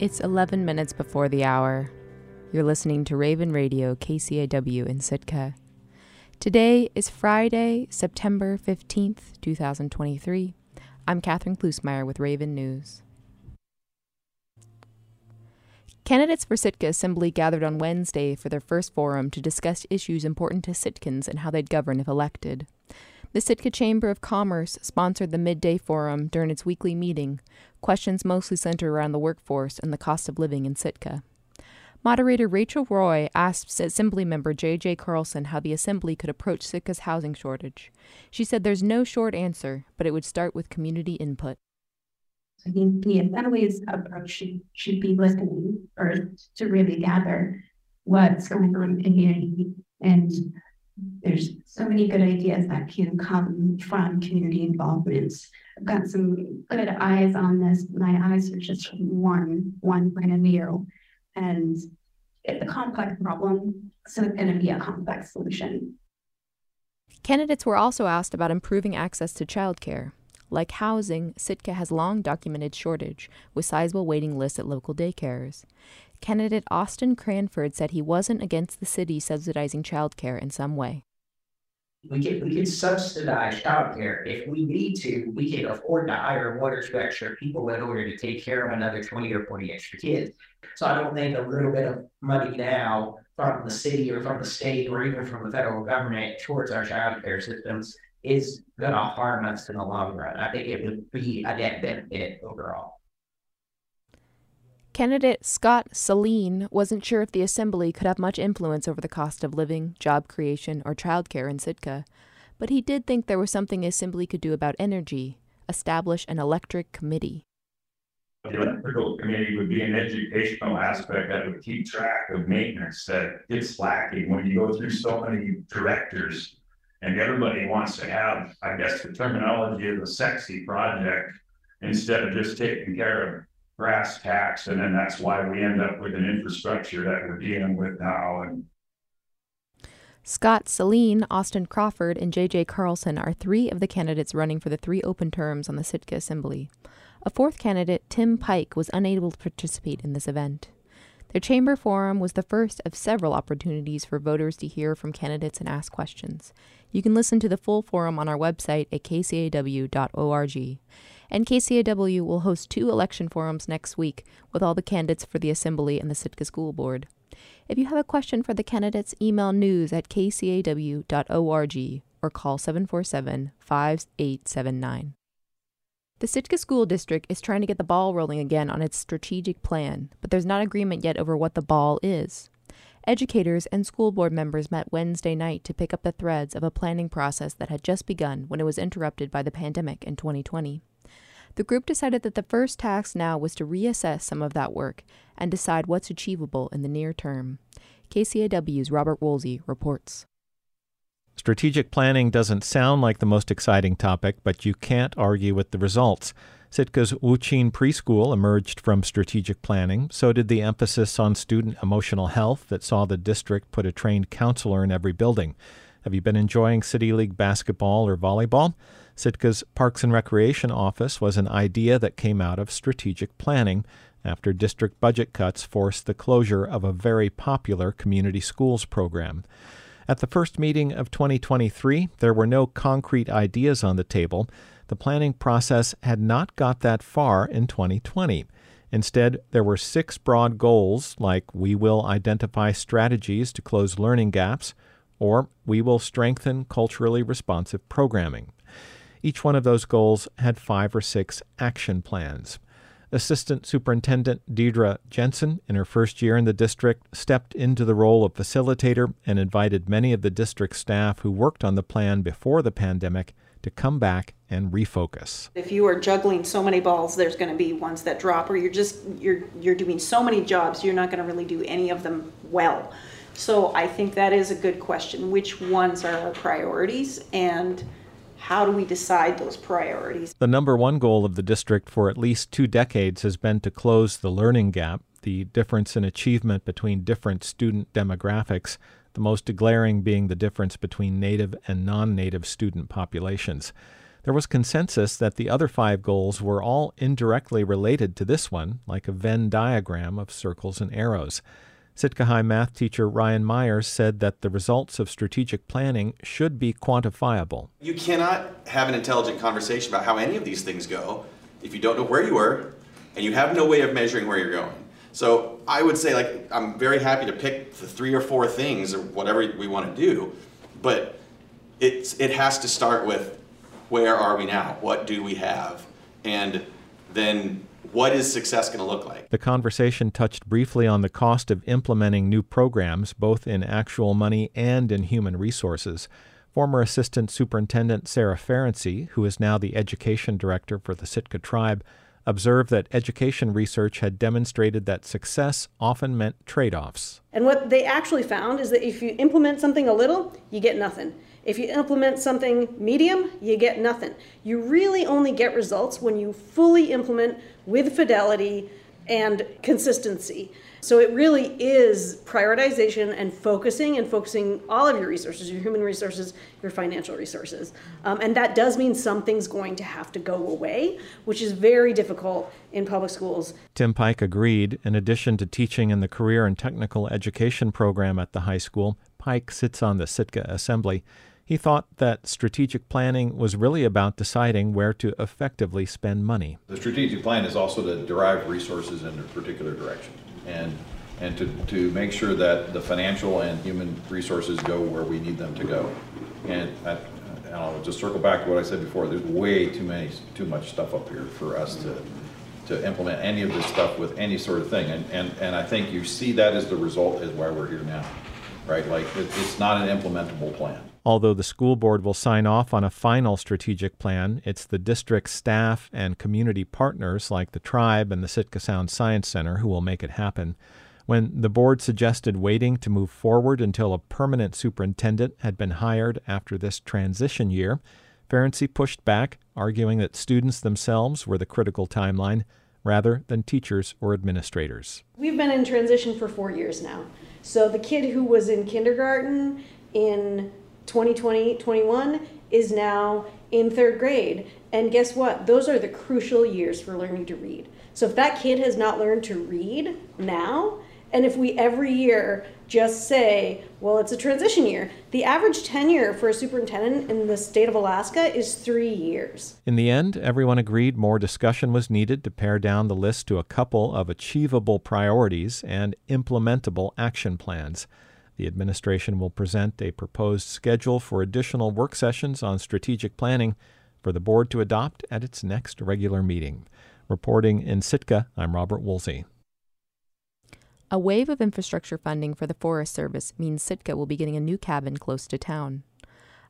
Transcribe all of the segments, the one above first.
It's 11 minutes before the hour. You're listening to Raven Radio KCAW in Sitka. Today is Friday, September 15th, 2023. I'm Catherine Klusmeyer with Raven News. Candidates for Sitka Assembly gathered on Wednesday for their first forum to discuss issues important to Sitkans and how they'd govern if elected. The Sitka Chamber of Commerce sponsored the midday forum during its weekly meeting. Questions mostly centered around the workforce and the cost of living in Sitka. Moderator Rachel Roy asked Assembly member J.J. Carlson how the Assembly could approach Sitka's housing shortage. She said there's no short answer, but it would start with community input. I think the Assembly's approach should, should be listening first to really gather what's going on in the community and there's so many good ideas that can come from community involvements. I've got some good eyes on this. My eyes are just one, one point of view. And it's a complex problem, so it's going to be a complex solution. Candidates were also asked about improving access to childcare. Like housing, Sitka has long documented shortage, with sizable waiting lists at local daycares. Candidate Austin Cranford said he wasn't against the city subsidizing childcare in some way. We can we can subsidize childcare if we need to. We can afford to hire two extra people in order to take care of another twenty or forty extra kids. So I don't think a little bit of money now from the city or from the state or even from the federal government towards our childcare systems is going to harm us in the long run. I think it would be a net benefit overall. Candidate Scott Saline wasn't sure if the Assembly could have much influence over the cost of living, job creation, or childcare in Sitka, but he did think there was something the Assembly could do about energy establish an electric committee. The electrical committee would be an educational aspect that would keep track of maintenance that gets lacking when you go through so many directors and everybody wants to have, I guess, the terminology of a sexy project instead of just taking care of brass tacks. And then that's why we end up with an infrastructure that we're dealing with now. And Scott Saline, Austin Crawford, and J.J. Carlson are three of the candidates running for the three open terms on the Sitka Assembly. A fourth candidate, Tim Pike, was unable to participate in this event. Their chamber forum was the first of several opportunities for voters to hear from candidates and ask questions. You can listen to the full forum on our website at kcaw.org. And KCAW will host two election forums next week with all the candidates for the Assembly and the Sitka School Board. If you have a question for the candidates, email news at kcaw.org or call 747 5879. The Sitka School District is trying to get the ball rolling again on its strategic plan, but there's not agreement yet over what the ball is. Educators and school board members met Wednesday night to pick up the threads of a planning process that had just begun when it was interrupted by the pandemic in 2020. The group decided that the first task now was to reassess some of that work and decide what's achievable in the near term. KCAW's Robert Woolsey reports. Strategic planning doesn't sound like the most exciting topic, but you can't argue with the results. Sitka's Wuching preschool emerged from strategic planning. So did the emphasis on student emotional health that saw the district put a trained counselor in every building. Have you been enjoying City League basketball or volleyball? Sitka's Parks and Recreation Office was an idea that came out of strategic planning after district budget cuts forced the closure of a very popular community schools program. At the first meeting of 2023, there were no concrete ideas on the table. The planning process had not got that far in 2020. Instead, there were six broad goals like we will identify strategies to close learning gaps, or we will strengthen culturally responsive programming. Each one of those goals had five or six action plans. Assistant Superintendent Deidre Jensen, in her first year in the district, stepped into the role of facilitator and invited many of the district staff who worked on the plan before the pandemic to come back and refocus. If you are juggling so many balls, there's going to be ones that drop, or you're just you're you're doing so many jobs, you're not going to really do any of them well. So I think that is a good question. Which ones are our priorities and how do we decide those priorities? The number one goal of the district for at least two decades has been to close the learning gap, the difference in achievement between different student demographics, the most glaring being the difference between native and non native student populations. There was consensus that the other five goals were all indirectly related to this one, like a Venn diagram of circles and arrows. Sitka High math teacher Ryan Myers said that the results of strategic planning should be quantifiable. You cannot have an intelligent conversation about how any of these things go if you don't know where you were and you have no way of measuring where you're going. So I would say, like, I'm very happy to pick the three or four things or whatever we want to do, but it's, it has to start with where are we now? What do we have? And then what is success going to look like? The conversation touched briefly on the cost of implementing new programs, both in actual money and in human resources. Former Assistant Superintendent Sarah Ferency, who is now the Education Director for the Sitka Tribe, observed that education research had demonstrated that success often meant trade offs. And what they actually found is that if you implement something a little, you get nothing. If you implement something medium, you get nothing. You really only get results when you fully implement with fidelity and consistency. So it really is prioritization and focusing and focusing all of your resources, your human resources, your financial resources. Um, and that does mean something's going to have to go away, which is very difficult in public schools. Tim Pike agreed. In addition to teaching in the career and technical education program at the high school, Pike sits on the Sitka Assembly. He thought that strategic planning was really about deciding where to effectively spend money. The strategic plan is also to derive resources in a particular direction and and to, to make sure that the financial and human resources go where we need them to go. And, I, and I'll just circle back to what I said before. There's way too many, too much stuff up here for us to to implement any of this stuff with any sort of thing. And and and I think you see that as the result is why we're here now, right? Like it, it's not an implementable plan. Although the school board will sign off on a final strategic plan, it's the district staff and community partners like the tribe and the Sitka Sound Science Center who will make it happen. When the board suggested waiting to move forward until a permanent superintendent had been hired after this transition year, Ferency pushed back, arguing that students themselves were the critical timeline rather than teachers or administrators. We've been in transition for four years now. So the kid who was in kindergarten in 2020 21 is now in third grade. And guess what? Those are the crucial years for learning to read. So if that kid has not learned to read now, and if we every year just say, well, it's a transition year, the average tenure for a superintendent in the state of Alaska is three years. In the end, everyone agreed more discussion was needed to pare down the list to a couple of achievable priorities and implementable action plans. The administration will present a proposed schedule for additional work sessions on strategic planning for the board to adopt at its next regular meeting. Reporting in Sitka, I'm Robert Woolsey. A wave of infrastructure funding for the Forest Service means Sitka will be getting a new cabin close to town.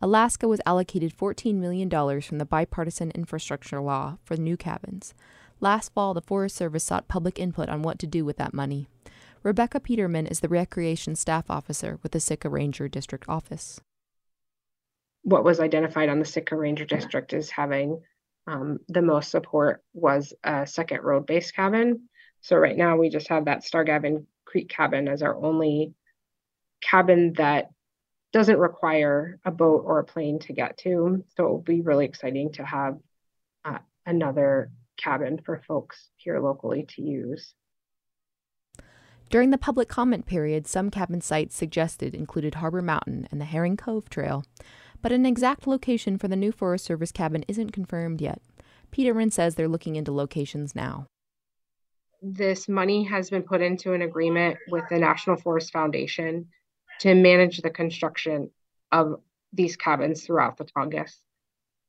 Alaska was allocated $14 million from the bipartisan infrastructure law for new cabins. Last fall, the Forest Service sought public input on what to do with that money. Rebecca Peterman is the Recreation Staff Officer with the Sitka Ranger District Office. What was identified on the Sitka Ranger District as having um, the most support was a second road base cabin. So right now we just have that Starrigavan Creek cabin as our only cabin that doesn't require a boat or a plane to get to. So it will be really exciting to have uh, another cabin for folks here locally to use. During the public comment period, some cabin sites suggested included Harbor Mountain and the Herring Cove Trail, but an exact location for the new Forest Service cabin isn't confirmed yet. Peter Peterman says they're looking into locations now. This money has been put into an agreement with the National Forest Foundation to manage the construction of these cabins throughout the Tongass.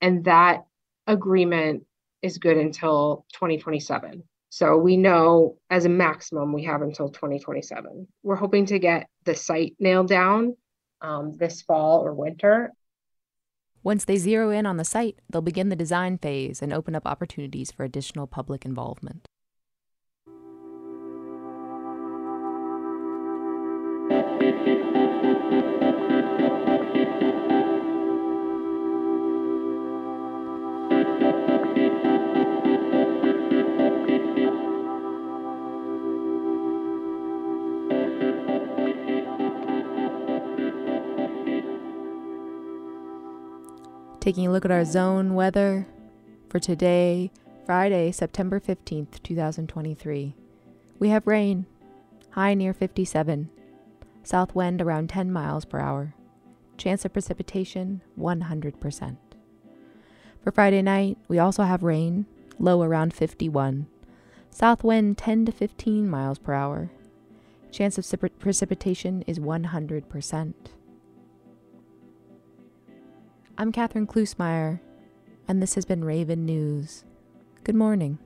And that agreement is good until 2027. So we know as a maximum we have until 2027. We're hoping to get the site nailed down um, this fall or winter. Once they zero in on the site, they'll begin the design phase and open up opportunities for additional public involvement. Taking a look at our zone weather for today, Friday, September 15th, 2023. We have rain, high near 57, south wind around 10 miles per hour, chance of precipitation 100%. For Friday night, we also have rain, low around 51, south wind 10 to 15 miles per hour, chance of precip- precipitation is 100%. I'm Catherine Klusmeyer, and this has been Raven News. Good morning.